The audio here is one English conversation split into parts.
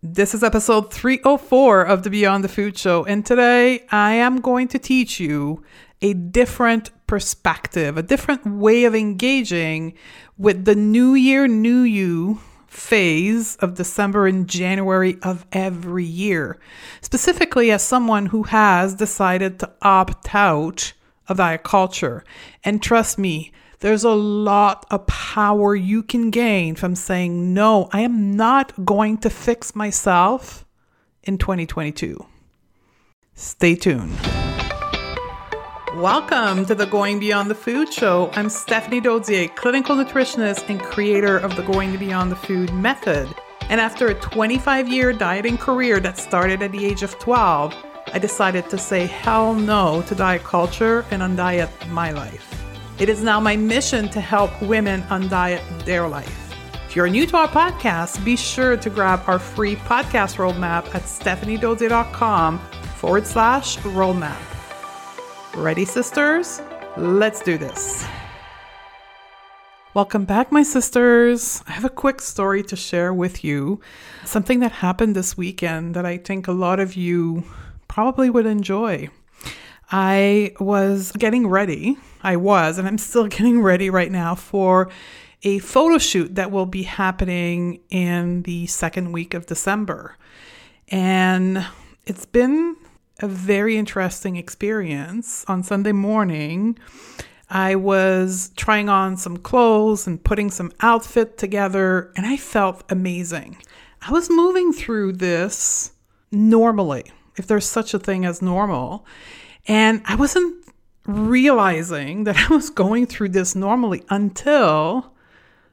This is episode 304 of the Beyond the Food Show, and today I am going to teach you a different perspective, a different way of engaging with the New Year, New You phase of December and January of every year. Specifically, as someone who has decided to opt out of diet culture. And trust me, there's a lot of power you can gain from saying, no, I am not going to fix myself in 2022. Stay tuned. Welcome to the Going Beyond the Food Show. I'm Stephanie Dodier, clinical nutritionist and creator of the Going Beyond the Food method. And after a 25 year dieting career that started at the age of 12, I decided to say hell no to diet culture and undiet my life. It is now my mission to help women undiet their life. If you're new to our podcast, be sure to grab our free podcast roadmap at stephaniedodier.com forward slash roadmap. Ready, sisters? Let's do this. Welcome back, my sisters. I have a quick story to share with you. Something that happened this weekend that I think a lot of you probably would enjoy. I was getting ready. I was, and I'm still getting ready right now for a photo shoot that will be happening in the second week of December. And it's been a very interesting experience. On Sunday morning, I was trying on some clothes and putting some outfit together, and I felt amazing. I was moving through this normally, if there's such a thing as normal. And I wasn't realizing that I was going through this normally until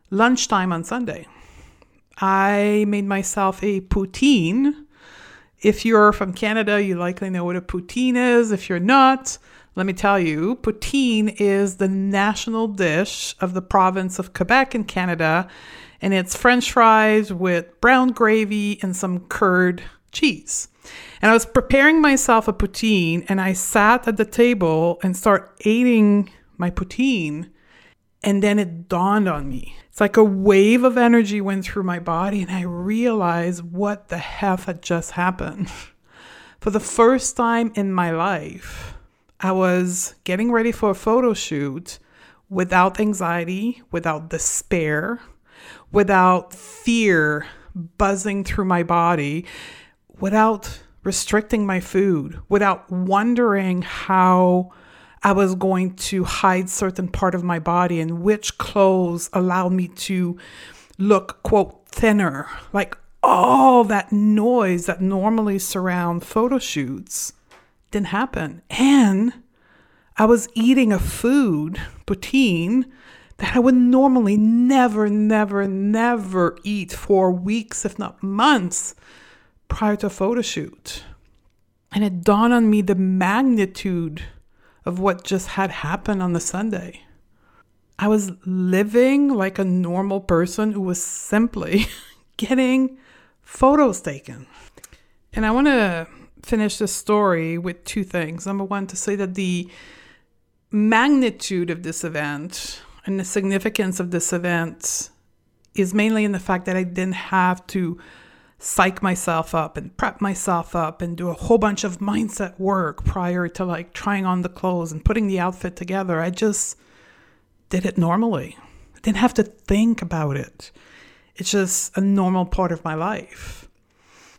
lunchtime on Sunday. I made myself a poutine. If you're from Canada, you likely know what a poutine is. If you're not, let me tell you, poutine is the national dish of the province of Quebec in Canada, and it's french fries with brown gravy and some curd cheese. And I was preparing myself a poutine and I sat at the table and start eating my poutine. And then it dawned on me. It's like a wave of energy went through my body and I realized what the F had just happened. For the first time in my life, I was getting ready for a photo shoot without anxiety, without despair, without fear buzzing through my body, without restricting my food, without wondering how I was going to hide certain part of my body and which clothes allowed me to look quote thinner. Like all that noise that normally surround photo shoots didn't happen. And I was eating a food, poutine, that I would normally never, never, never eat for weeks, if not months prior to a photo shoot. And it dawned on me the magnitude of what just had happened on the Sunday. I was living like a normal person who was simply getting photos taken. And I want to finish this story with two things. Number one, to say that the magnitude of this event and the significance of this event is mainly in the fact that I didn't have to psych myself up and prep myself up and do a whole bunch of mindset work prior to like trying on the clothes and putting the outfit together. I just did it normally. I didn't have to think about it. It's just a normal part of my life.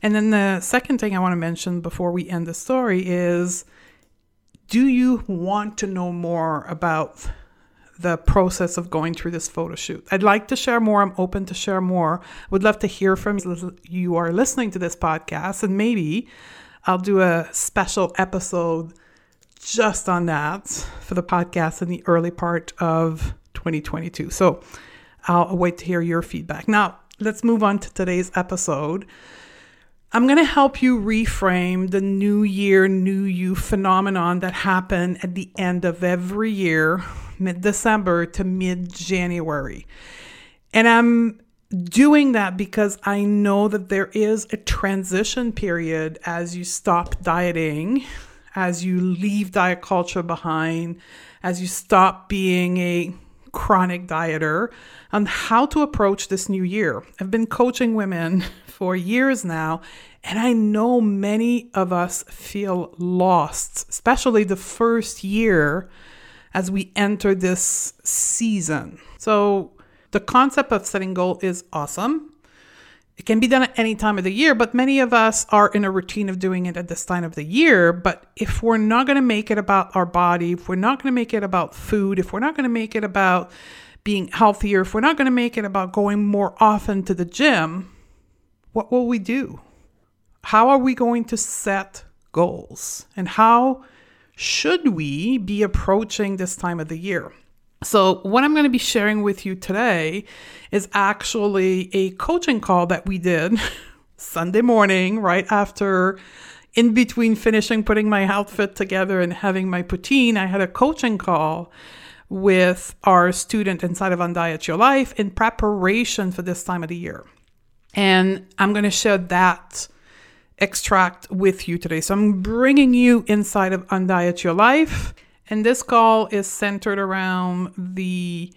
And then the second thing I want to mention before we end the story is do you want to know more about the process of going through this photo shoot. I'd like to share more. I'm open to share more. Would love to hear from you. You are listening to this podcast, and maybe I'll do a special episode just on that for the podcast in the early part of 2022. So I'll wait to hear your feedback. Now, let's move on to today's episode. I'm going to help you reframe the new year, new you phenomenon that happened at the end of every year, mid December to mid January. And I'm doing that because I know that there is a transition period as you stop dieting, as you leave diet culture behind, as you stop being a chronic dieter on how to approach this new year. I've been coaching women for years now, and I know many of us feel lost, especially the first year as we enter this season. So, the concept of setting goal is awesome. It can be done at any time of the year, but many of us are in a routine of doing it at this time of the year. But if we're not going to make it about our body, if we're not going to make it about food, if we're not going to make it about being healthier, if we're not going to make it about going more often to the gym, what will we do? How are we going to set goals? And how should we be approaching this time of the year? So, what I'm going to be sharing with you today is actually a coaching call that we did Sunday morning, right after, in between finishing putting my outfit together and having my poutine. I had a coaching call with our student inside of Undiet Your Life in preparation for this time of the year. And I'm going to share that extract with you today. So, I'm bringing you inside of Undiet Your Life and this call is centered around the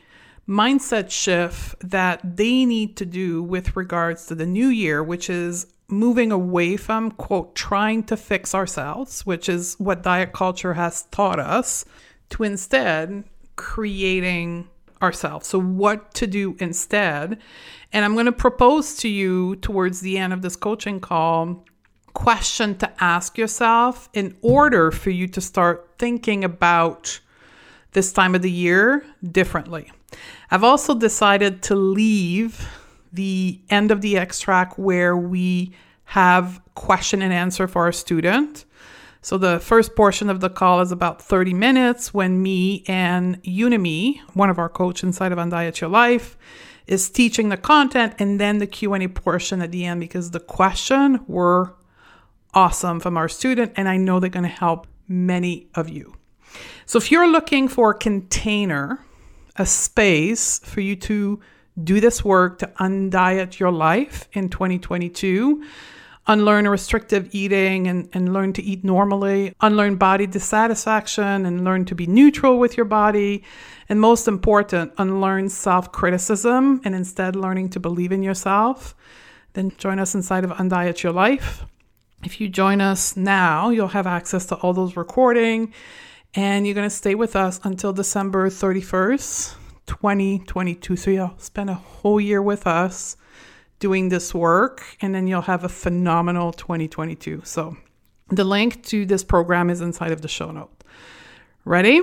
mindset shift that they need to do with regards to the new year, which is moving away from, quote, trying to fix ourselves, which is what diet culture has taught us, to instead creating ourselves. So, what to do instead. And I'm going to propose to you towards the end of this coaching call question to ask yourself in order for you to start thinking about this time of the year differently. I've also decided to leave the end of the extract where we have question and answer for our student. So the first portion of the call is about 30 minutes when me and Unimi, one of our coach inside of Undiet Your Life, is teaching the content and then the Q&A portion at the end because the question were awesome from our student, and I know they're going to help many of you. So if you're looking for a container, a space for you to do this work to undiet your life in 2022, unlearn restrictive eating and, and learn to eat normally, unlearn body dissatisfaction and learn to be neutral with your body, and most important, unlearn self criticism and instead learning to believe in yourself, then join us inside of Undiet Your Life. If you join us now, you'll have access to all those recording and you're going to stay with us until December 31st, 2022. So you'll spend a whole year with us doing this work and then you'll have a phenomenal 2022. So the link to this program is inside of the show note. Ready?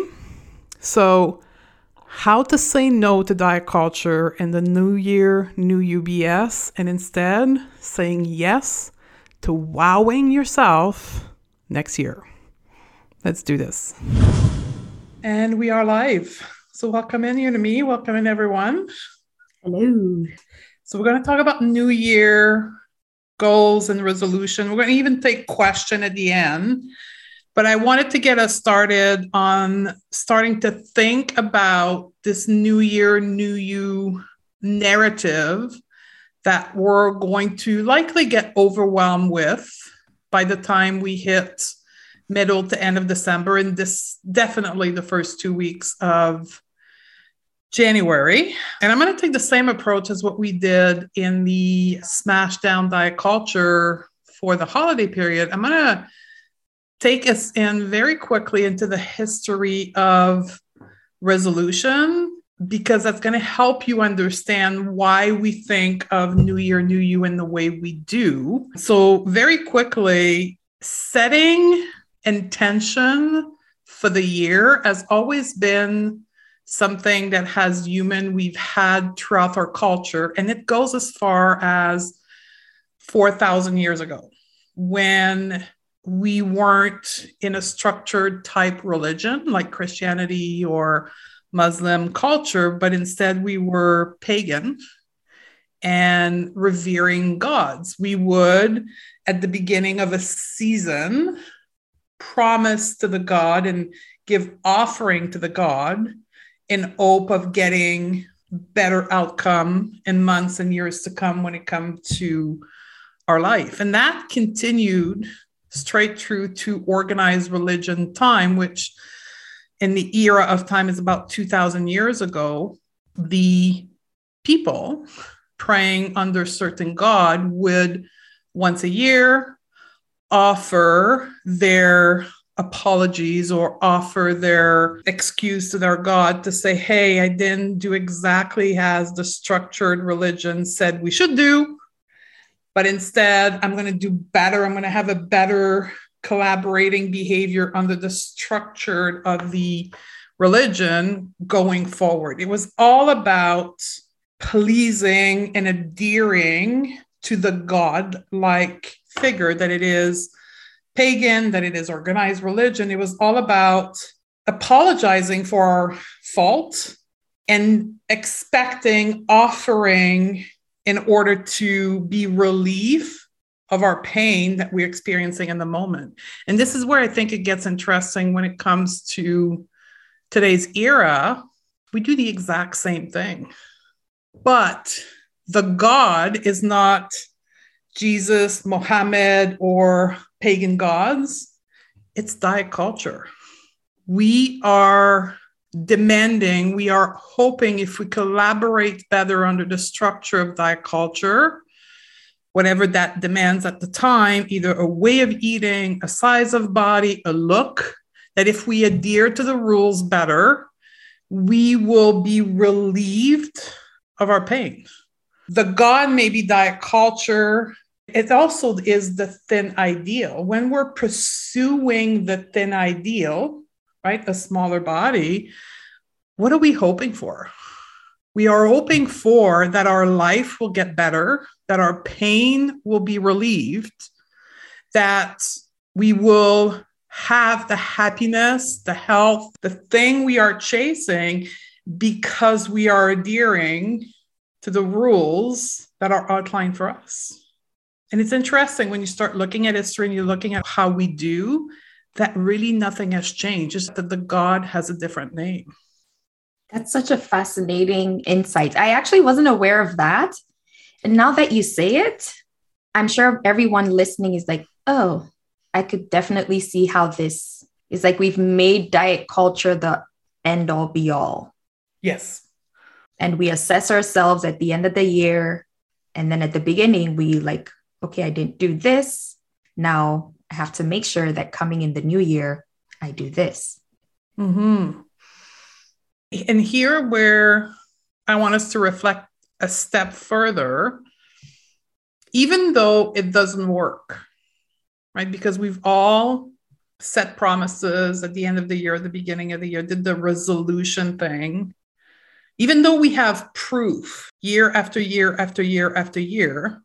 So, how to say no to diet culture in the new year, new UBS, and instead saying yes to wowing yourself next year. Let's do this. And we are live. So, welcome in, you to me. Welcome in, everyone. Hello. So, we're going to talk about New Year goals and resolution. We're going to even take question at the end. But I wanted to get us started on starting to think about this New Year, New You narrative that we're going to likely get overwhelmed with by the time we hit middle to end of December, and this definitely the first two weeks of January. And I'm going to take the same approach as what we did in the smash down diet culture for the holiday period. I'm going to take us in very quickly into the history of resolution because that's going to help you understand why we think of New Year, New You in the way we do. So, very quickly, setting intention for the year has always been something that has human we've had throughout our culture and it goes as far as 4000 years ago when we weren't in a structured type religion like christianity or Muslim culture, but instead we were pagan and revering gods. We would, at the beginning of a season, promise to the god and give offering to the god in hope of getting better outcome in months and years to come when it comes to our life. And that continued straight through to organized religion time, which in the era of time is about 2000 years ago the people praying under certain God would once a year offer their apologies or offer their excuse to their God to say, hey, I didn't do exactly as the structured religion said we should do, but instead I'm going to do better. I'm going to have a better collaborating behavior under the structure of the religion going forward. It was all about pleasing and adhering to the God like figure that it is pagan, that it is organized religion. It was all about apologizing for our fault and expecting offering in order to be relief of our pain that we're experiencing in the moment. And this is where I think it gets interesting when it comes to today's era. We do the exact same thing. But the God is not Jesus, Mohammed, or pagan gods, it's diet culture. We are demanding, we are hoping if we collaborate better under the structure of diet culture, whatever that demands at the time, either a way of eating, a size of body, a look, that if we adhere to the rules better, we will be relieved of our pain. The God may be diet culture, it also is the thin ideal. When we're pursuing the thin ideal, right, a smaller body, what are we hoping for? We are hoping for that our life will get better, that our pain will be relieved, that we will have the happiness, the health, the thing we are chasing because we are adhering to the rules that are outlined for us. And it's interesting when you start looking at history and you're looking at how we do, that really nothing has changed, just that the God has a different name. That's such a fascinating insight. I actually wasn't aware of that. And now that you say it, I'm sure everyone listening is like, oh, I could definitely see how this is like we've made diet culture the end all be all. Yes. And we assess ourselves at the end of the year. And then at the beginning, we like okay, I didn't do this. Now I have to make sure that coming in the new year, I do this. Mm-hmm. And here, where I want us to reflect a step further, even though it doesn't work, right? Because we've all set promises at the end of the year, at the beginning of the year, did the resolution thing. Even though we have proof year after year after year after year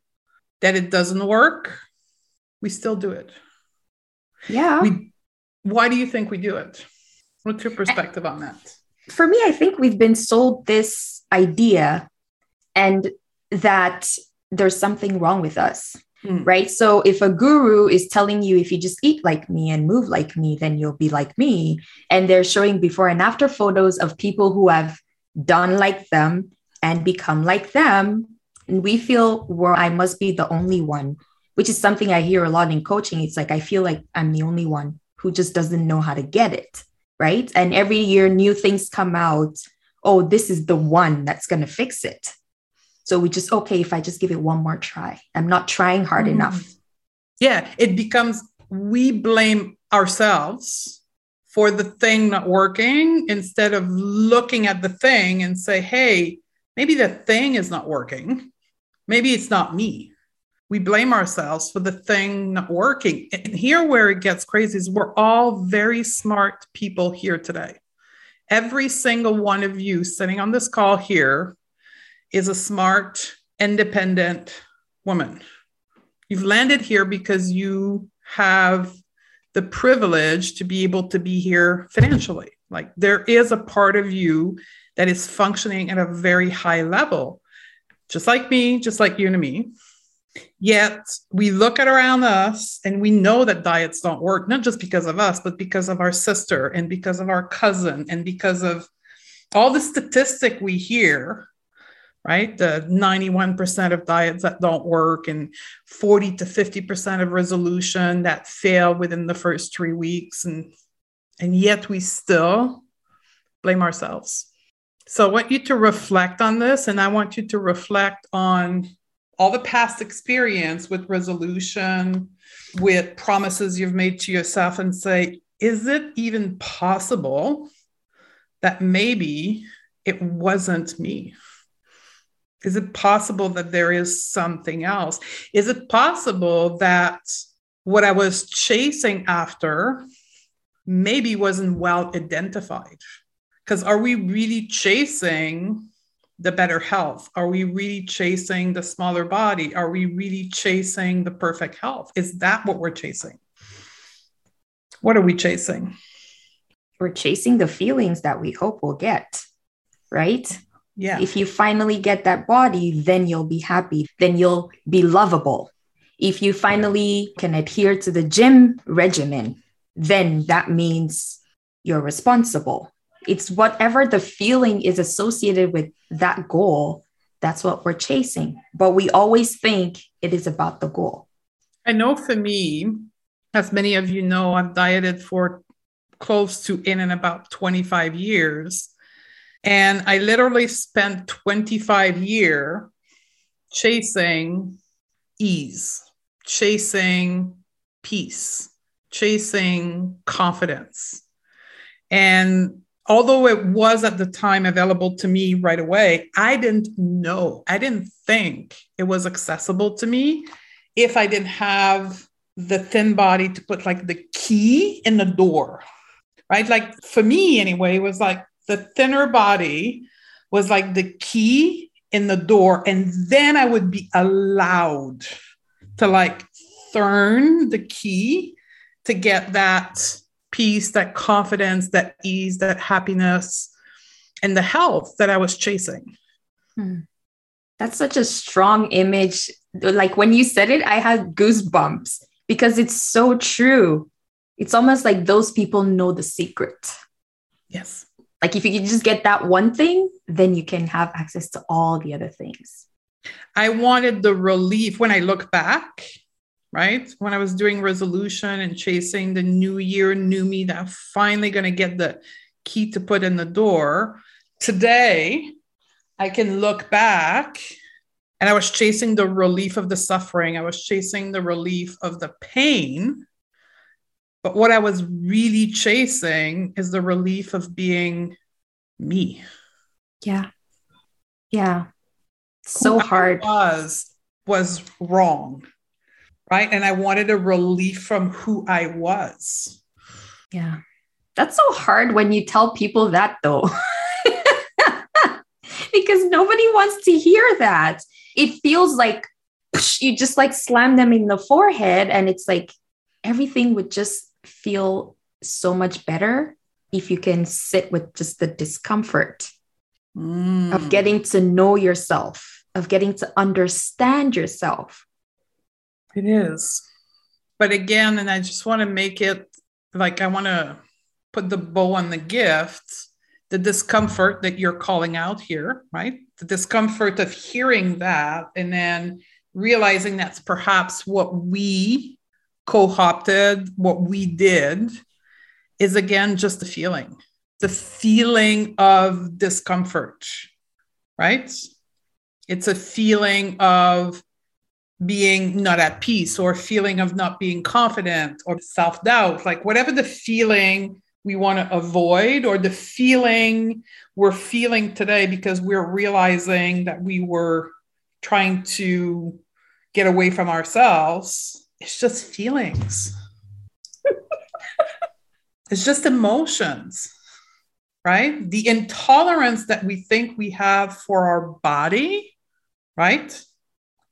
that it doesn't work, we still do it. Yeah. We, why do you think we do it? What's your perspective on that? For me, I think we've been sold this idea and that there's something wrong with us. Mm. Right. So if a guru is telling you if you just eat like me and move like me, then you'll be like me. And they're showing before and after photos of people who have done like them and become like them, and we feel well, I must be the only one, which is something I hear a lot in coaching. It's like I feel like I'm the only one who just doesn't know how to get it. Right. And every year, new things come out. Oh, this is the one that's going to fix it. So we just, okay, if I just give it one more try, I'm not trying hard mm. enough. Yeah. It becomes we blame ourselves for the thing not working instead of looking at the thing and say, hey, maybe the thing is not working maybe it's not me. We blame ourselves for the thing not working. And here, where it gets crazy, is we're all very smart people here today. Every single one of you sitting on this call here is a smart, independent woman. You've landed here because you have the privilege to be able to be here financially. Like there is a part of you that is functioning at a very high level just like me, just like you and me. Yet we look at around us and we know that diets don't work, not just because of us, but because of our sister and because of our cousin and because of all the statistic we hear, right? The 91% of diets that don't work and 40 to 50% of resolution that fail within the first three weeks. And, and yet we still blame ourselves. So I want you to reflect on this, and I want you to reflect on all the past experience with resolution, with promises you've made to yourself, and say, is it even possible that maybe it wasn't me? Is it possible that there is something else? Is it possible that what I was chasing after maybe wasn't well identified? Because are we really chasing the better health? Are we really chasing the smaller body? Are we really chasing the perfect health? Is that what we're chasing? What are we chasing? We're chasing the feelings that we hope we'll get, right? Yeah. If you finally get that body, then you'll be happy. Then you'll be lovable. If you finally can adhere to the gym regimen, then that means you're responsible. It's whatever the feeling is associated with that goal, that's what we're chasing. But we always think it is about the goal. I know for me, as many of you know, I've dieted for close to in and about 25 years. And I literally spent 25 years chasing ease, chasing peace, chasing confidence. And although it was at the time available to me right away, I didn't know, I didn't think it was accessible to me if I didn't have the thin body to put like the key in the door, right? Like for me, anyway, it was like the thinner body was like the key in the door. And then I would be allowed to like turn the key to get that peace, that confidence, that ease, that happiness, and the health that I was chasing. Hmm. That's such a strong image. Like when you said it, I had goosebumps because it's so true. It's almost like those people know the secret. Yes. Like if you can just get that one thing, then you can have access to all the other things. I wanted the relief when I look back, right? When I was doing resolution and chasing the new year, new me that I'm finally going to get the key to put in the door. Today, I can look back and I was chasing the relief of the suffering. I was chasing the relief of the pain. But what I was really chasing is the relief of being me. Yeah. Yeah. So Who hard. was was wrong. Right? And I wanted a relief from who I was. Yeah. That's so hard when you tell people that though. because nobody wants to hear that it feels like you just like slam them in the forehead and it's like everything would just feel so much better if you can sit with just the discomfort mm. of getting to know yourself of getting to understand yourself it is but again and i just want to make it like i want to put the bow on the gift the discomfort that you're calling out here, right? The discomfort of hearing that and then realizing that's perhaps what we co opted, what we did, is again just a feeling, the feeling of discomfort, right? It's a feeling of being not at peace or feeling of not being confident or self doubt, like whatever the feeling we want to avoid or the feeling we're feeling today because we're realizing that we were trying to get away from ourselves it's just feelings. It's just emotions right? The intolerance that we think we have for our body right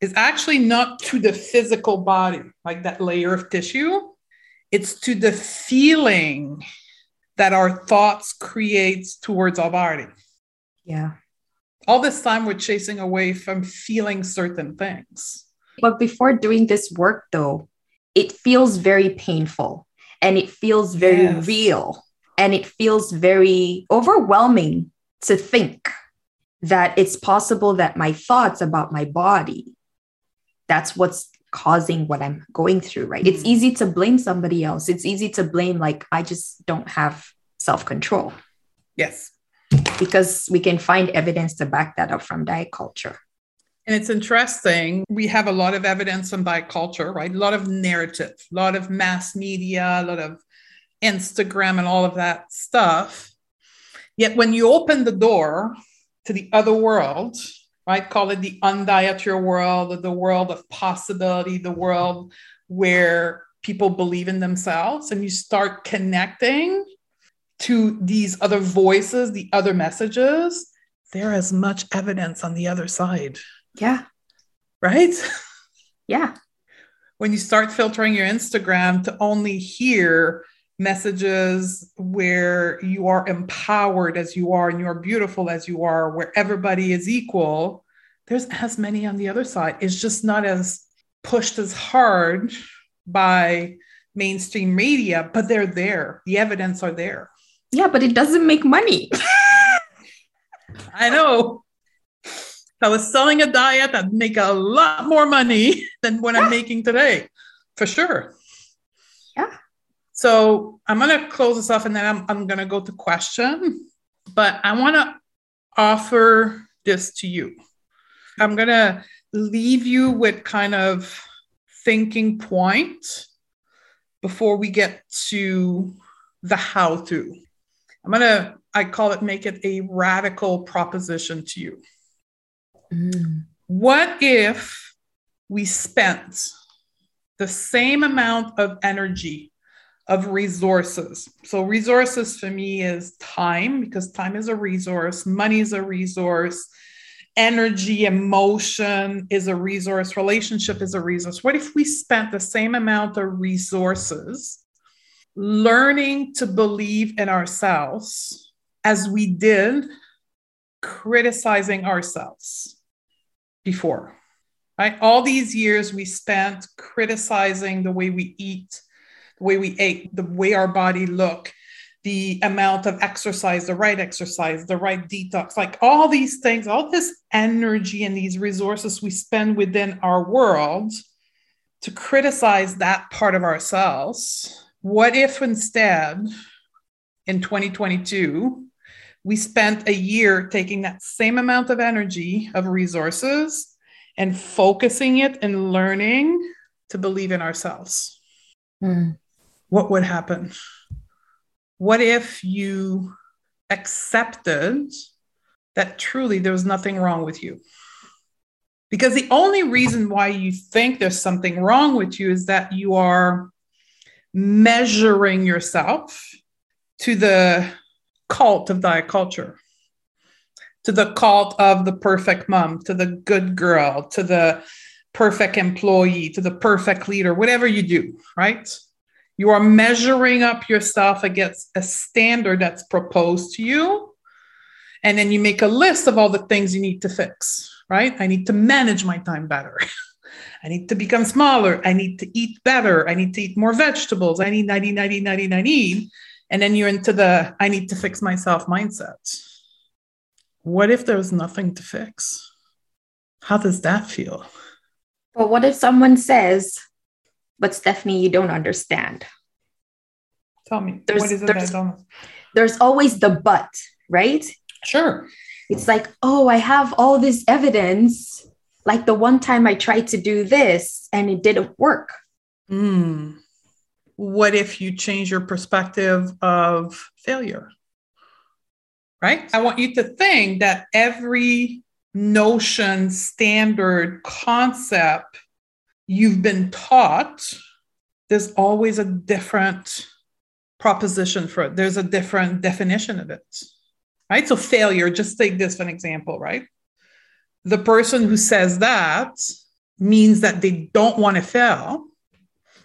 is actually not to the physical body like that layer of tissue it's to the feeling that our thoughts creates towards our body. Yeah. All this time we're chasing away from feeling certain things. But before doing this work though, it feels very painful and it feels very yes. real and it feels very overwhelming to think that it's possible that my thoughts about my body that's what's causing what I'm going through, right? Mm-hmm. It's easy to blame somebody else. It's easy to blame, like, I just don't have self control. Yes. because we can find evidence to back that up from diet culture. And it's interesting. We have a lot of evidence from diet culture, right? A lot of narrative, a lot of mass media, a lot of Instagram and all of that stuff. Yet when you open the door to the other world, right? Call it the undietary world, the world of possibility, the world where people believe in themselves, and you start connecting to these other voices, the other messages, there is much evidence on the other side. Yeah. Right? Yeah. When you start filtering your Instagram to only hear messages where you are empowered as you are and you're beautiful as you are, where everybody is equal, there's as many on the other side. It's just not as pushed as hard by mainstream media, but they're there. The evidence are there. Yeah, but it doesn't make money. I know. I was selling a diet, I'd make a lot more money than what. I'm making today, for sure. So I'm going to close this off and then I'm, I'm going to go to question. But I want to offer this to you. I'm going to leave you with kind of thinking point before we get to the how to. I'm going to, I call it make it a radical proposition to you. Mm. What if we spent the same amount of energy, of resources? So, resources for me is time, because time is a resource, money is a resource, energy, emotion is a resource, relationship is a resource. What if we spent the same amount of resources learning to believe in ourselves as we did criticizing ourselves before? Right? All these years we spent criticizing the way we eat, the way we ate, the way our body look, the amount of exercise, the right exercise, the right detox, like all these things, all this energy and these resources we spend within our world to criticize that part of ourselves. What if instead in 2022, we spent a year taking that same amount of energy, of resources, and focusing it and learning to believe in ourselves? Mm. What would happen? what if you accepted that truly there was nothing wrong with you? Because the only reason why you think there's something wrong with you is that you are measuring yourself to the cult of diet culture, to the cult of the perfect mom, to the good girl, to the perfect employee, to the perfect leader, whatever you do, right? You are measuring up yourself against a standard that's proposed to you. And then you make a list of all the things you need to fix, right? I need to manage my time better. I need to become smaller. I need to eat better. I need to eat more vegetables. I need, I need, I need, I need, I need. And then you're into the I need to fix myself mindset. What if there's nothing to fix? How does that feel? Well, what if someone says, but Stephanie, you don't understand. Tell me, there's, what is it there's, there's always the but, right? Sure. It's like, oh, I have all this evidence. Like the one time I tried to do this and it didn't work. Mm. What if you change your perspective of failure? Right? I want you to think that every notion, standard, concept you've been taught, there's always a different proposition for it. There's a different definition of it. Right. So, failure, just take this for an example, right? The person who says that means that they don't want to fail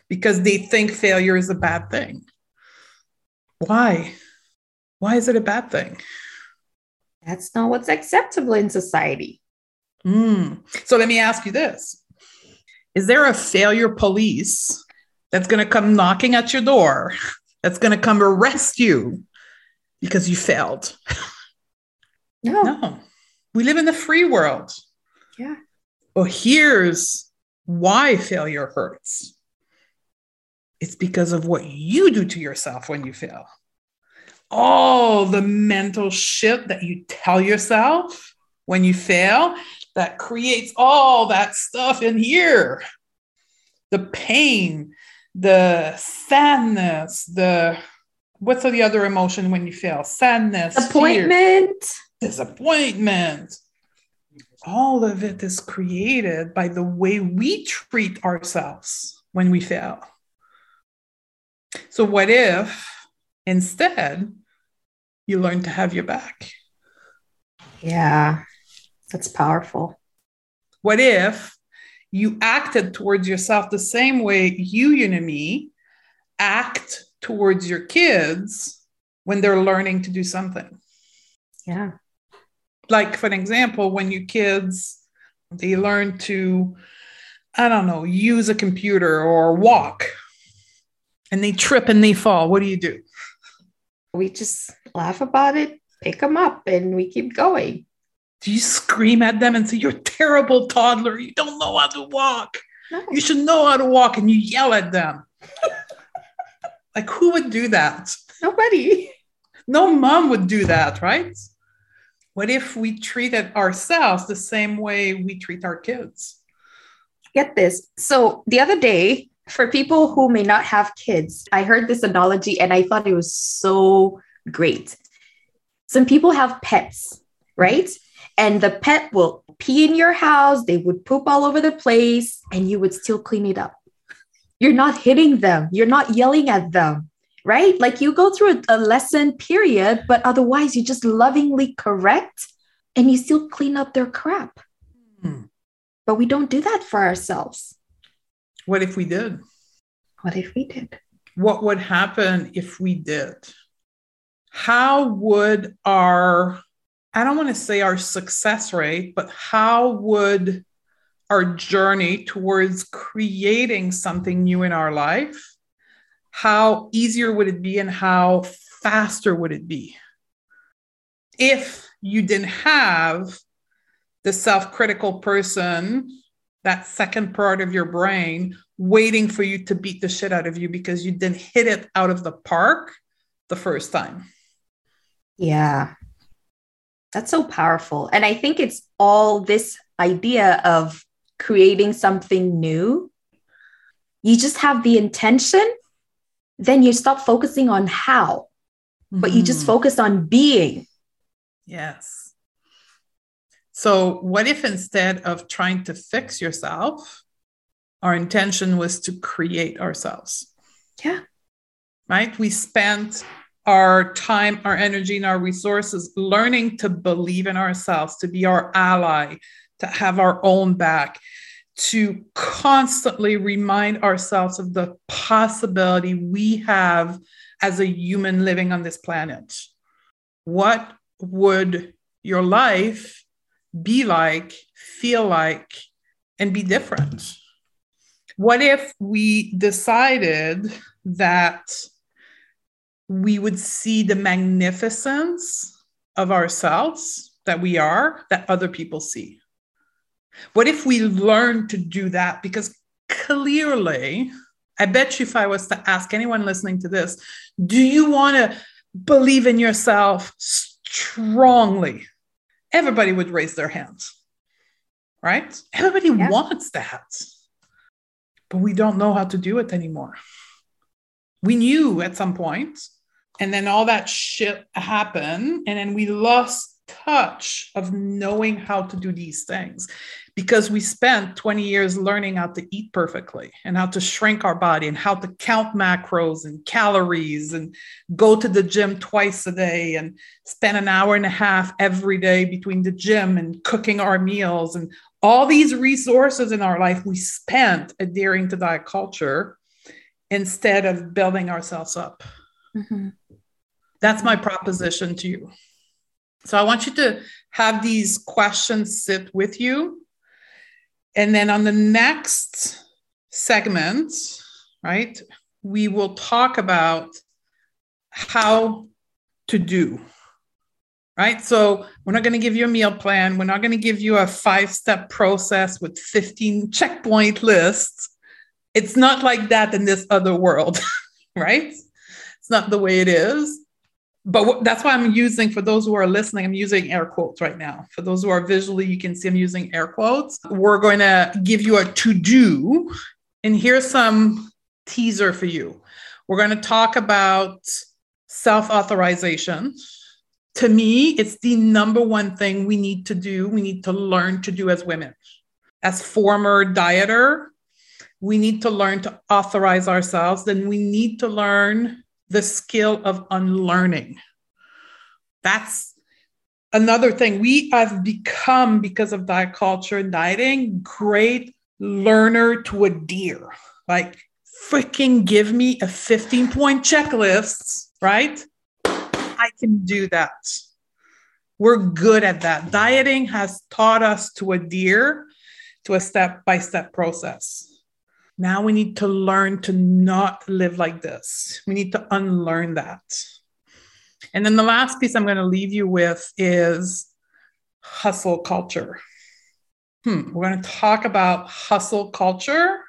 because they think failure is a bad thing. Why? Why is it a bad thing? That's not what's acceptable in society. Mm. So let me ask you this is there a failure police that's going to come knocking at your door, that's going to come arrest you because you failed? No. No. We live in the free world. Yeah. Well, here's why failure hurts it's because of what you do to yourself when you fail. all the mental shit that you tell yourself when you fail that creates all that stuff in here. The pain the sadness the what's the other emotion when you fail? Sadness disappointment. fear, disappointment. All of it is created by the way we treat ourselves when we fail. So what if instead you learn to have your back. Yeah, that's powerful. What if you acted towards yourself the same way you, you and me, act towards your kids when they're learning to do something? Yeah. Like, for an example, when your kids, they learn to, I don't know, use a computer or walk and they trip and they fall, what do you do? We just laugh about it, pick them up, and we keep going. Do you scream at them and say, You're a terrible toddler. You don't know how to walk. No. You should know how to walk. And you yell at them. like, who would do that? Nobody. No mom would do that, right? What if we treated ourselves the same way we treat our kids? Get this. So the other day, for people who may not have kids, I heard this analogy and I thought it was so great. Some people have pets, right? And the pet will pee in your house, they would poop all over the place, and you would still clean it up. You're not hitting them, you're not yelling at them, right? Like you go through a, lesson period, but otherwise you just lovingly correct and you still clean up their crap. Hmm. But we don't do that for ourselves. What if we did? What if we did? What would happen if we did? how would our, I don't want to say our success rate, but how would our journey towards creating something new in our life, how easier would it be and how faster would it be? If you didn't have the self critical person, that second part of your brain, waiting for you to beat the shit out of you because you didn't hit it out of the park the first time. Yeah. That's so powerful. And I think it's all this idea of creating something new. You just have the intention, then you stop focusing on how, mm-hmm. but you just mm-hmm. focus on being. Yes. So, what if instead of trying to fix yourself, our intention was to create ourselves? Yeah. Right? We spent our time, our energy, and our resources learning to believe in ourselves, to be our ally, to have our own back, to constantly remind ourselves of the possibility we have as a human living on this planet. What would your life be like, feel like, and be different? What if we decided that we would see the magnificence of ourselves that we are that other people see? What if we learn to do that? Because clearly, I bet you if I was to ask anyone listening to this, do you want to believe in yourself strongly? Everybody would raise their hands, right? Everybody yeah. wants that, but we don't know how to do it anymore. We knew at some point, and then all that shit happened and then we lost touch of knowing how to do these things because we spent 20 years learning how to eat perfectly and how to shrink our body and how to count macros and calories and go to the gym twice a day and spend an hour and a half every day between the gym and cooking our meals and all these resources in our life we spent adhering to diet culture instead of building ourselves up. Mm-hmm. That's my proposition to you. So I want you to have these questions sit with you. And then on the next segment, right, we will talk about how to do. Right. So we're not going to give you a meal plan. We're not going to give you a five step process with 15 checkpoint lists. It's not like that in this other world. right. It's not the way it is but that's why I'm using for those who are listening, I'm using air quotes right now. For those who are visually, you can see I'm using air quotes. We're going to give you a to do, and here's some teaser for you. We're going to talk about self authorization. To me, it's the number one thing we need to do, we need to learn to do as women. As former dieter, we need to learn to authorize ourselves, then we need to learn the skill of unlearning. That's another thing. We have become because of diet culture and dieting great learner to a deer. Like freaking give me a 15 point checklist right? I can do that. We're good at that. Dieting has taught us to adhere to a step by step process now we need to learn to not live like this. We need to unlearn that. And then the last piece I'm going to leave you with is hustle culture. Hmm, we're going to talk about hustle culture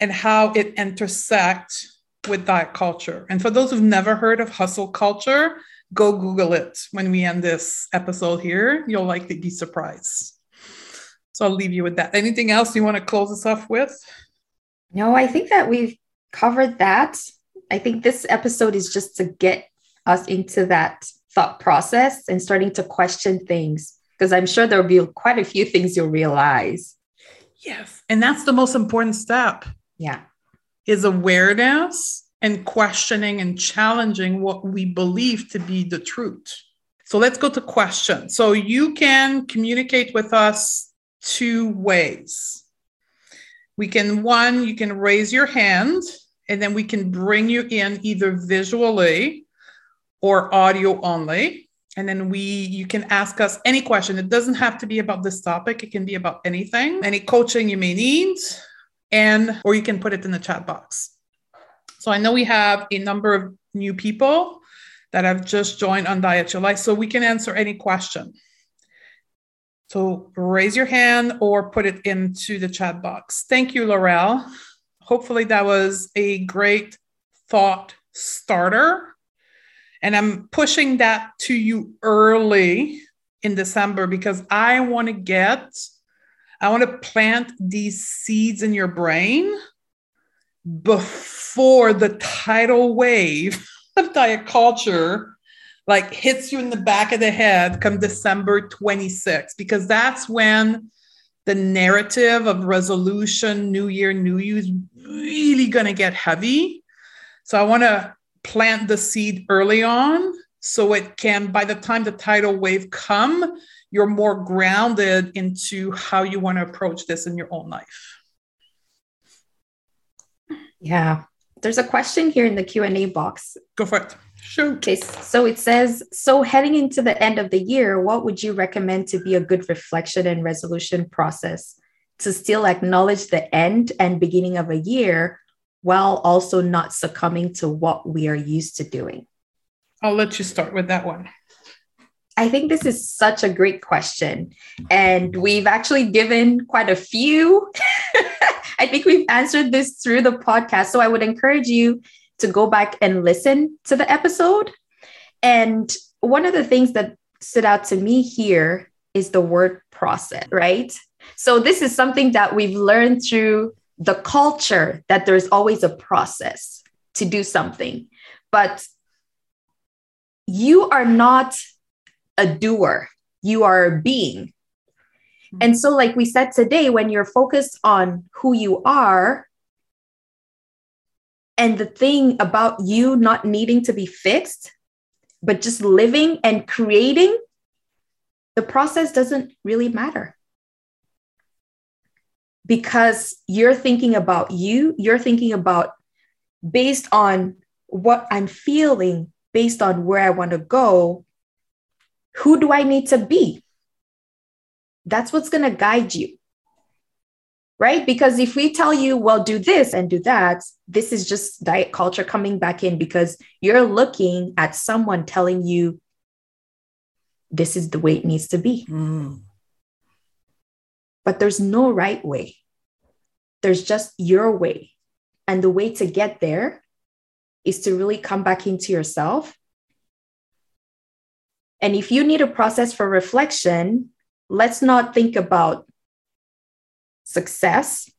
and how it intersects with diet culture. And for those who've never heard of hustle culture, go Google it when we end this episode here. You'll likely be surprised. So I'll leave you with that. Anything else you want to close us off with? No, I think that we've covered that. I think this episode is just to get us into that thought process and starting to question things because I'm sure there'll be quite a few things you'll realize. Yes. And that's the most important step. Yeah. Is awareness and questioning and challenging what we believe to be the truth. So let's go to questions. So you can communicate with us two ways we can one you can raise your hand and then we can bring you in either visually or audio only. And then we you can ask us any question. It doesn't have to be about this topic. It can be about anything any coaching you may need and or you can put it in the chat box. So i know we have a number of new people that have just joined Undiet Life so we can answer any question so raise your hand or put it into the chat box. Thank you, Laurel. Hopefully, that was a great thought starter. And I'm pushing that to you early in December because I want to get, I want to plant these seeds in your brain before the tidal wave of diet culture like hits you in the back of the head come December 26th, because that's when the narrative of resolution, new year, new you is really going to get heavy. So I want to plant the seed early on so it can, by the time the tidal wave come, you're more grounded into how you want to approach this in your own life. Yeah. There's a question here in the Q&A box. Go for it. Sure. Okay, so it says, so heading into the end of the year, what would you recommend to be a good reflection and resolution process to still acknowledge the end and beginning of a year while also not succumbing to what we are used to doing? I'll let you start with that one. I think this is such a great question. And we've actually given quite a few. I think we've answered this through the podcast. So I would encourage you to go back and listen to the episode. And one of the things that stood out to me here is the word process, right? So this is something that we've learned through the culture that there's always a process to do something. But you are not a doer, you are a being. Hmm. And so, like we said today, when you're focused on who you are, and the thing about you not needing to be fixed, but just living and creating, the process doesn't really matter. Because you're thinking about you, you're thinking about based on what I'm feeling, based on where I want to go, who do I need to be? That's what's going to guide you right? Because if we tell you, well, do this and do that, this is just diet culture coming back in because you're looking at someone telling you this is the way it needs to be. Mm. But there's no right way, there's just your way. And the way to get there is to really come back into yourself And if you need a process for reflection, let's not think about success.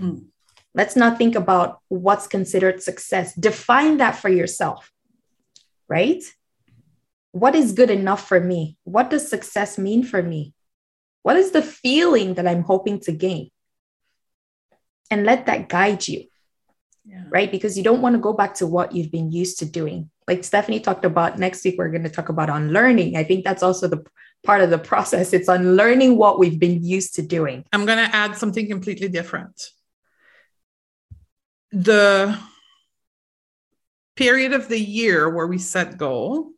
Mm. Let's not think about what's considered success. Define that for yourself, right? What is good enough for me? What does success mean for me? What is the feeling that I'm hoping to gain? And let that guide you, yeah. right? Because you don't want to go back to what you've been used to doing. Like Stephanie talked about next week, we're going to talk about unlearning. I think that's also the part of the process. It's unlearning what we've been used to doing. I'm going to add something completely different. The period of the year where we set goal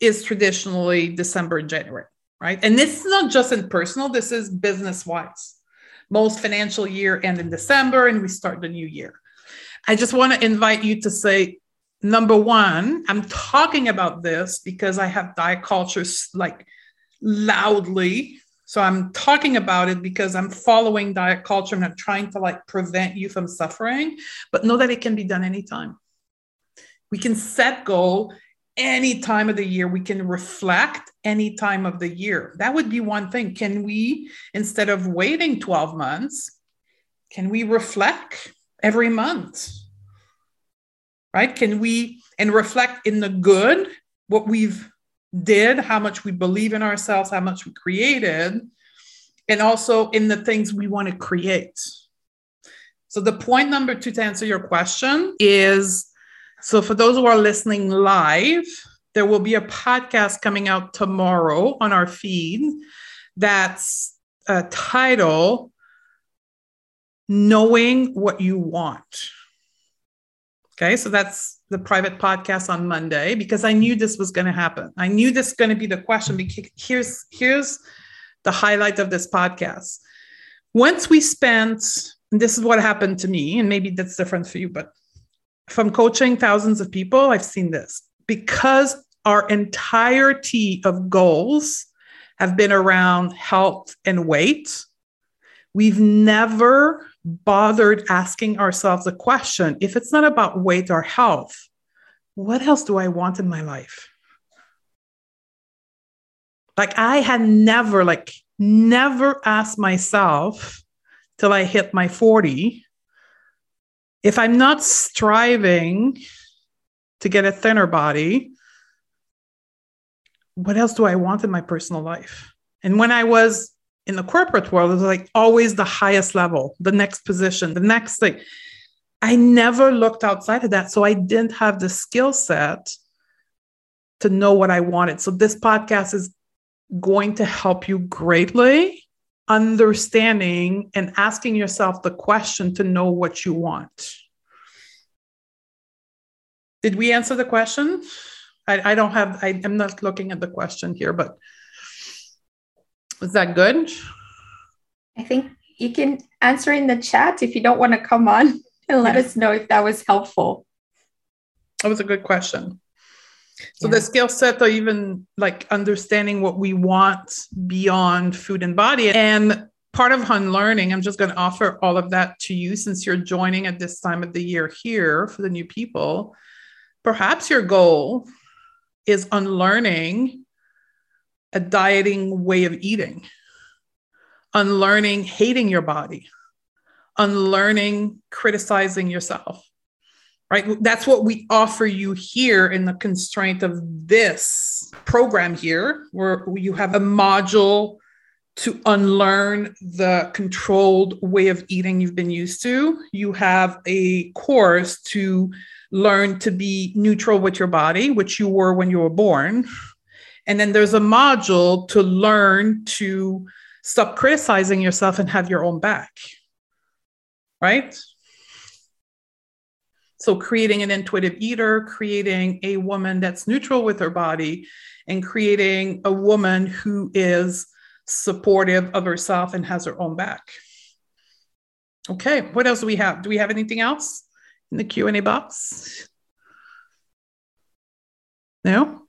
is traditionally December and January, right? And this is not just in personal, this is business wise. Most financial year end in December and we start the new year. I just want to invite you to say, number one, I'm talking about this because I have diet cultures like loudly. So I'm talking about it because I'm following diet culture and I'm trying to like prevent you from suffering, but know that it can be done anytime. We can set goal any time of the year. We can reflect any time of the year. That would be one thing. Can we, instead of waiting 12 months, can we reflect every month? Right? Can we and reflect in the good what we've did, how much we believe in ourselves, how much we created, and also in the things we want to create. So, the point number two to answer your question is so, for those who are listening live, there will be a podcast coming out tomorrow on our feed that's uh, a title Knowing What You Want. Okay, so that's the private podcast on Monday because I knew this was going to happen. I knew this going to be the question. Because here's here's the highlight of this podcast. Once we spent, this is what happened to me, and maybe that's different for you, but from coaching thousands of people, I've seen this because our entirety of goals have been around health and weight. We've never bothered asking ourselves a question if it's not about weight or health, what else do I want in my life? Like I had never, like, never asked myself till I hit my 40 if I'm not striving to get a thinner body, what else do I want in my personal life? And when I was in the corporate world, it was like always the highest level, the next position, the next thing. I never looked outside of that. So I didn't have the skill set to know what I wanted. So this podcast is going to help you greatly understanding and asking yourself the question to know what you want. Did we answer the question? I, I don't have, I, I'm not looking at the question here, but is that good? I think you can answer in the chat if you don't want to come on and let yeah. us know if that was helpful. That was a good question. So yeah. the skill set or even like understanding what we want beyond food and body. And part of unlearning, I'm just going to offer all of that to you since you're joining at this time of the year here for the new people. Perhaps your goal is unlearning a dieting way of eating, unlearning hating your body, unlearning criticizing yourself, right? That's what we offer you here in the constraint of this program here, where you have a module to unlearn the controlled way of eating you've been used to. You have a course to learn to be neutral with your body, which you were when you were born, and then there's a module to learn to stop criticizing yourself and have your own back. Right? So, creating an intuitive eater, creating a woman that's neutral with her body, and creating a woman who is supportive of herself and has her own back. Okay, what else do we have? Do we have anything else in the Q&A box? No?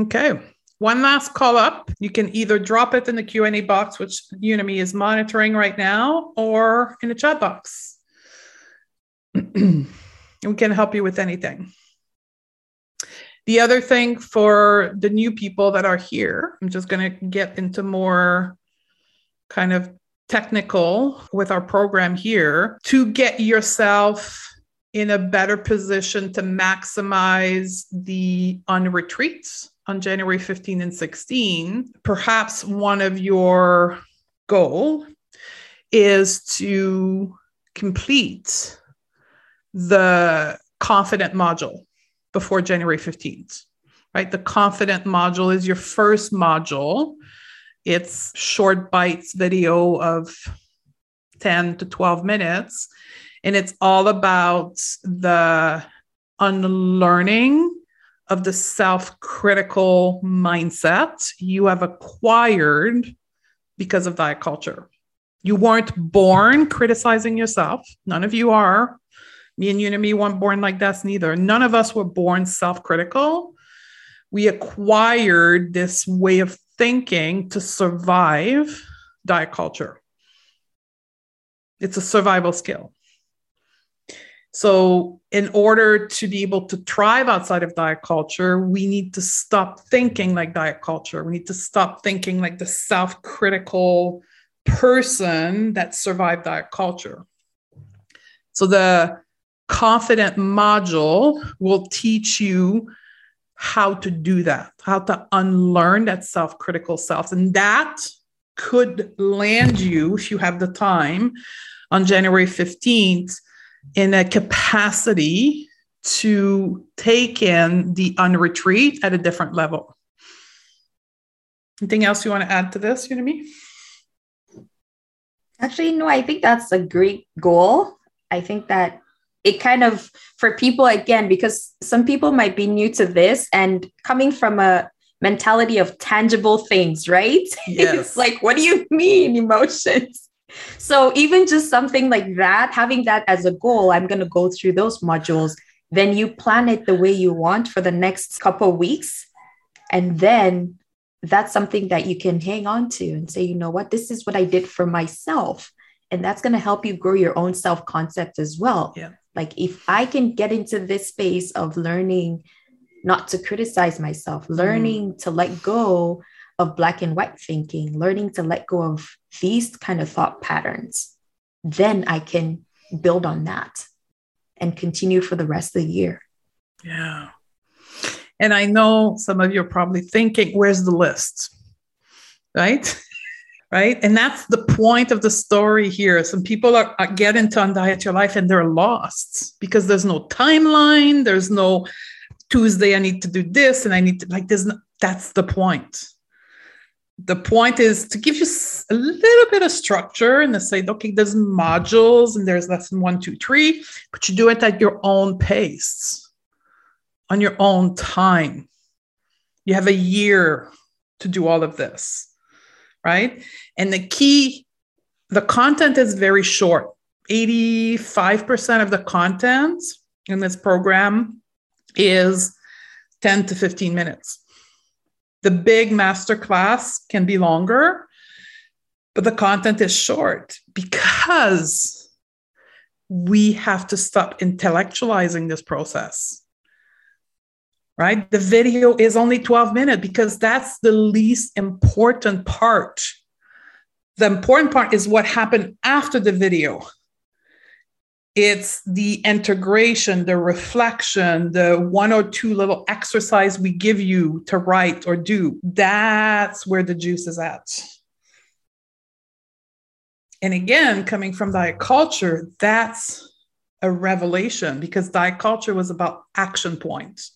Okay. One last call up. You can either drop it in the Q&A box, which Unami is monitoring right now, or in the chat box. we can help you with anything. The other thing for the new people that are here, I'm just going to get into more kind of technical with our program here to get yourself in a better position to maximize the unretreats on January 15 and 16. Perhaps one of your goal is to complete the confident module before January 15th, right? The confident module is your first module. It's short bites video of 10 to 12 minutes. And it's all about the unlearning of the self critical mindset you have acquired because of diet culture. You weren't born criticizing yourself. None of you are. Me and you and me weren't born like that neither. None of us were born self critical. We acquired this way of thinking to survive diet culture. It's a survival skill. So, in order to be able to thrive outside of diet culture, we need to stop thinking like diet culture. We need to stop thinking like the self critical person that survived diet culture. So, the confident module will teach you how to do that, how to unlearn that self critical self. And that could land you, if you have the time, on January 15th in a capacity to take in the unretreat at a different level. Anything else you want to add to this, Unami? Actually, no, I think that's a great goal. I think that it kind of, for people, again, because some people might be new to this and coming from a mentality of tangible things, right? Yes. it's like, what do you mean emotions? So even just something like that, having that as a goal, I'm going to go through those modules. Then you plan it the way you want for the next couple weeks. And then that's something that you can hang on to and say, you know what, this is what I did for myself. And that's going to help you grow your own self concept as well. Yeah. Like if I can get into this space of learning not to criticize myself, learning mm. to let go of black and white thinking, learning to let go of these kind of thought patterns, then I can build on that and continue for the rest of the year. Yeah. And I know some of you are probably thinking, where's the list? Right? right? And that's the point of the story here. Some people are, are get into Undiet Your Life and they're lost because there's no timeline. There's no Tuesday, I need to do this and I need to, like, there's no, that's the point the point is to give you a little bit of structure and to say, okay, there's modules and there's lesson one, two, three, but you do it at your own pace, on your own time. You have a year to do all of this, right? And the key, the content is very short. 85% of the content in this program is 10 to 15 minutes. The big master class can be longer, but the content is short because we have to stop intellectualizing this process. Right? The video is only 12 minutes because that's the least important part. The important part is what happened after the video it's the integration, the reflection, the one or two little exercise we give you to write or do. That's where the juice is at. And again, coming from diet culture, that's a revelation because diet culture was about action points.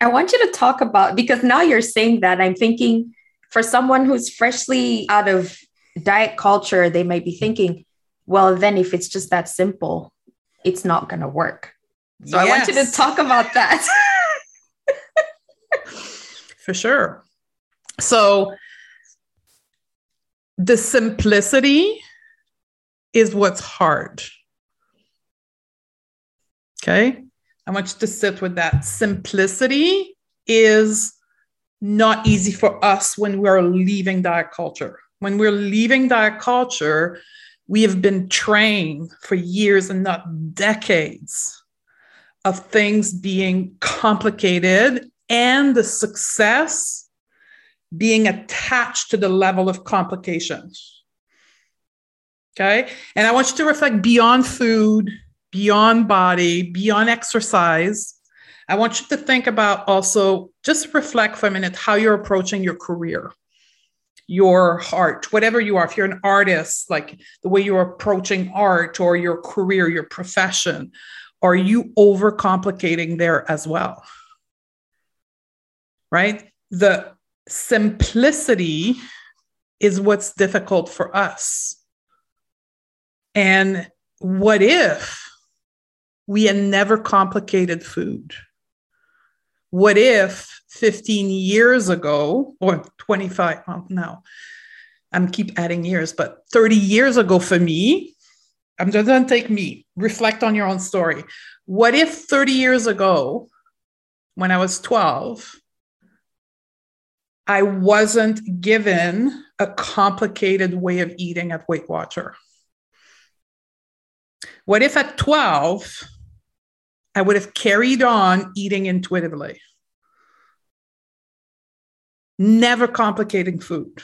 I want you to talk about because now you're saying that I'm thinking for someone who's freshly out of diet culture, they might be thinking, well, then if it's just that simple, it's not going to work. So yes. I want you to talk about that. For sure. So the simplicity is what's hard. Okay. I want you to sit with that. Simplicity is not easy for us when we're leaving diet culture. When we're leaving diet culture, we have been trained for years and not decades of things being complicated and the success being attached to the level of complications. Okay. And I want you to reflect beyond food, beyond body, beyond exercise. I want you to think about also just reflect for a minute how you're approaching your career, your heart, whatever you are. If you're an artist, like the way you're approaching art or your career, your profession, are you overcomplicating there as well? Right? The simplicity is what's difficult for us. And what if we had never complicated food? What if 15 years ago, or 25, well, no, I'm keep adding years, but 30 years ago for me, I'm just gonna take me, reflect on your own story. What if 30 years ago, when I was 12, I wasn't given a complicated way of eating at Weight Watcher? What if at 12, I would have carried on eating intuitively? Never complicating food.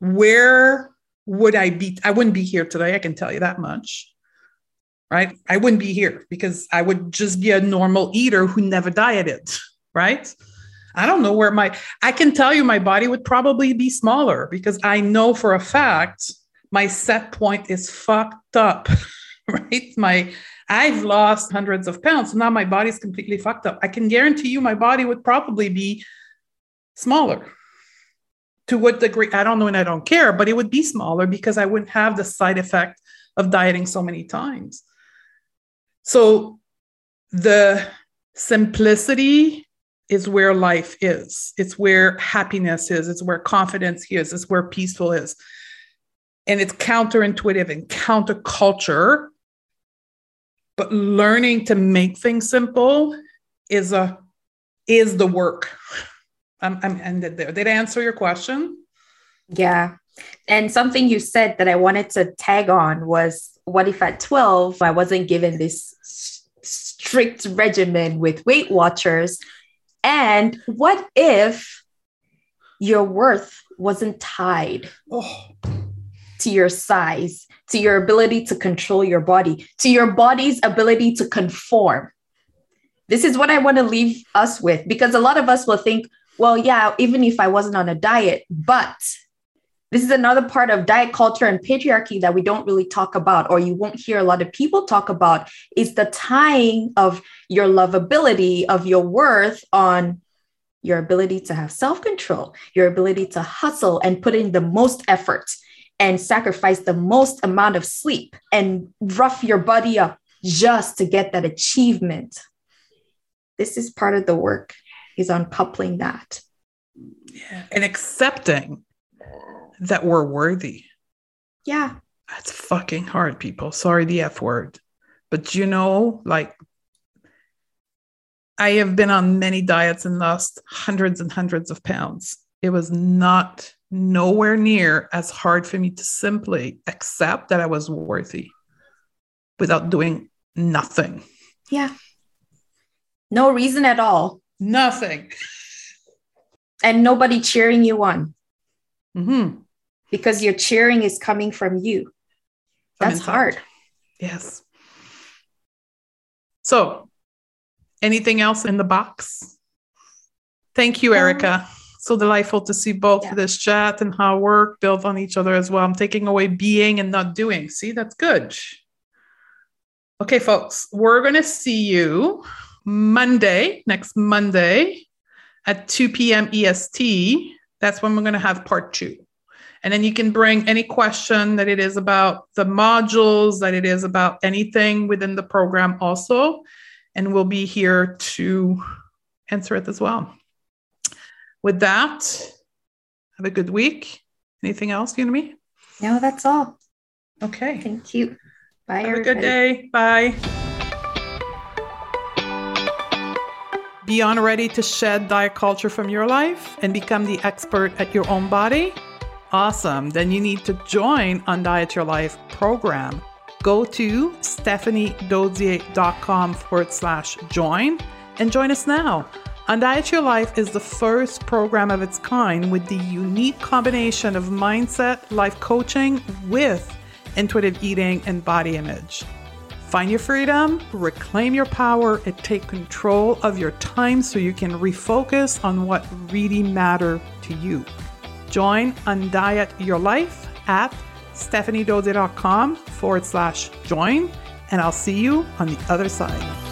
Where would I be? I wouldn't be here today, I can tell you that much. Right? I wouldn't be here because I would just be a normal eater who never dieted. Right? I don't know where my, I can tell you my body would probably be smaller because I know for a fact my set point is fucked up, right? My, I've lost hundreds of pounds. So now my body's completely fucked up. I can guarantee you my body would probably be smaller. To what degree? I don't know and I don't care, but it would be smaller because I wouldn't have the side effect of dieting so many times. So the simplicity is where life is. It's where happiness is. It's where confidence is. It's where peaceful is. And it's counterintuitive and counterculture. But learning to make things simple is a is the work. I'm, I'm ended there. Did I answer your question? Yeah. And something you said that I wanted to tag on was what if at 12 I wasn't given this strict regimen with Weight Watchers and what if your worth wasn't tied oh. To your size, to your ability to control your body, to your body's ability to conform? This is what I want to leave us with because a lot of us will think, well, yeah, even if I wasn't on a diet, but this is another part of diet culture and patriarchy that we don't really talk about or you won't hear a lot of people talk about is the tying of your lovability of your worth on your ability to have self-control your ability to hustle and put in the most effort and sacrifice the most amount of sleep and rough your body up just to get that achievement this is part of the work is uncoupling that yeah. and accepting that we're worthy. Yeah. That's fucking hard, people. Sorry, the F word. But you know, like, I have been on many diets and lost hundreds and hundreds of pounds. It was not nowhere near as hard for me to simply accept that I was worthy without doing nothing. Yeah. No reason at all. Nothing. And nobody cheering you on. Mm-hmm because your cheering is coming from you. That's hard. Yes. So, anything else in the box? Thank you, um, Erica. So delightful to see both yeah. this chat and how work build on each other as well. I'm taking away being and not doing. See, that's good. Okay, folks, we're going to see you Monday, next Monday at 2 p.m. EST. That's when we're going to have part two. And then you can bring any question that it is about the modules, that it is about anything within the program also. And we'll be here to answer it as well. With that, have a good week. Anything else, Unami? No, that's all. Okay. Thank you. Bye. Have everybody. a good day. Bye. Beyond ready to shed diet culture from your life and become the expert at your own body? Awesome. Then you need to join Undiet Your Life program. Go to stephaniedodier.com forward slash join and join us now. Undiet Your Life is the first program of its kind with the unique combination of mindset, life coaching with intuitive eating and body image. Find your freedom, reclaim your power, and take control of your time so you can refocus on what really matter to you. Join Undiet Your Life at stephaniedodier.com forward slash join, and I'll see you on the other side.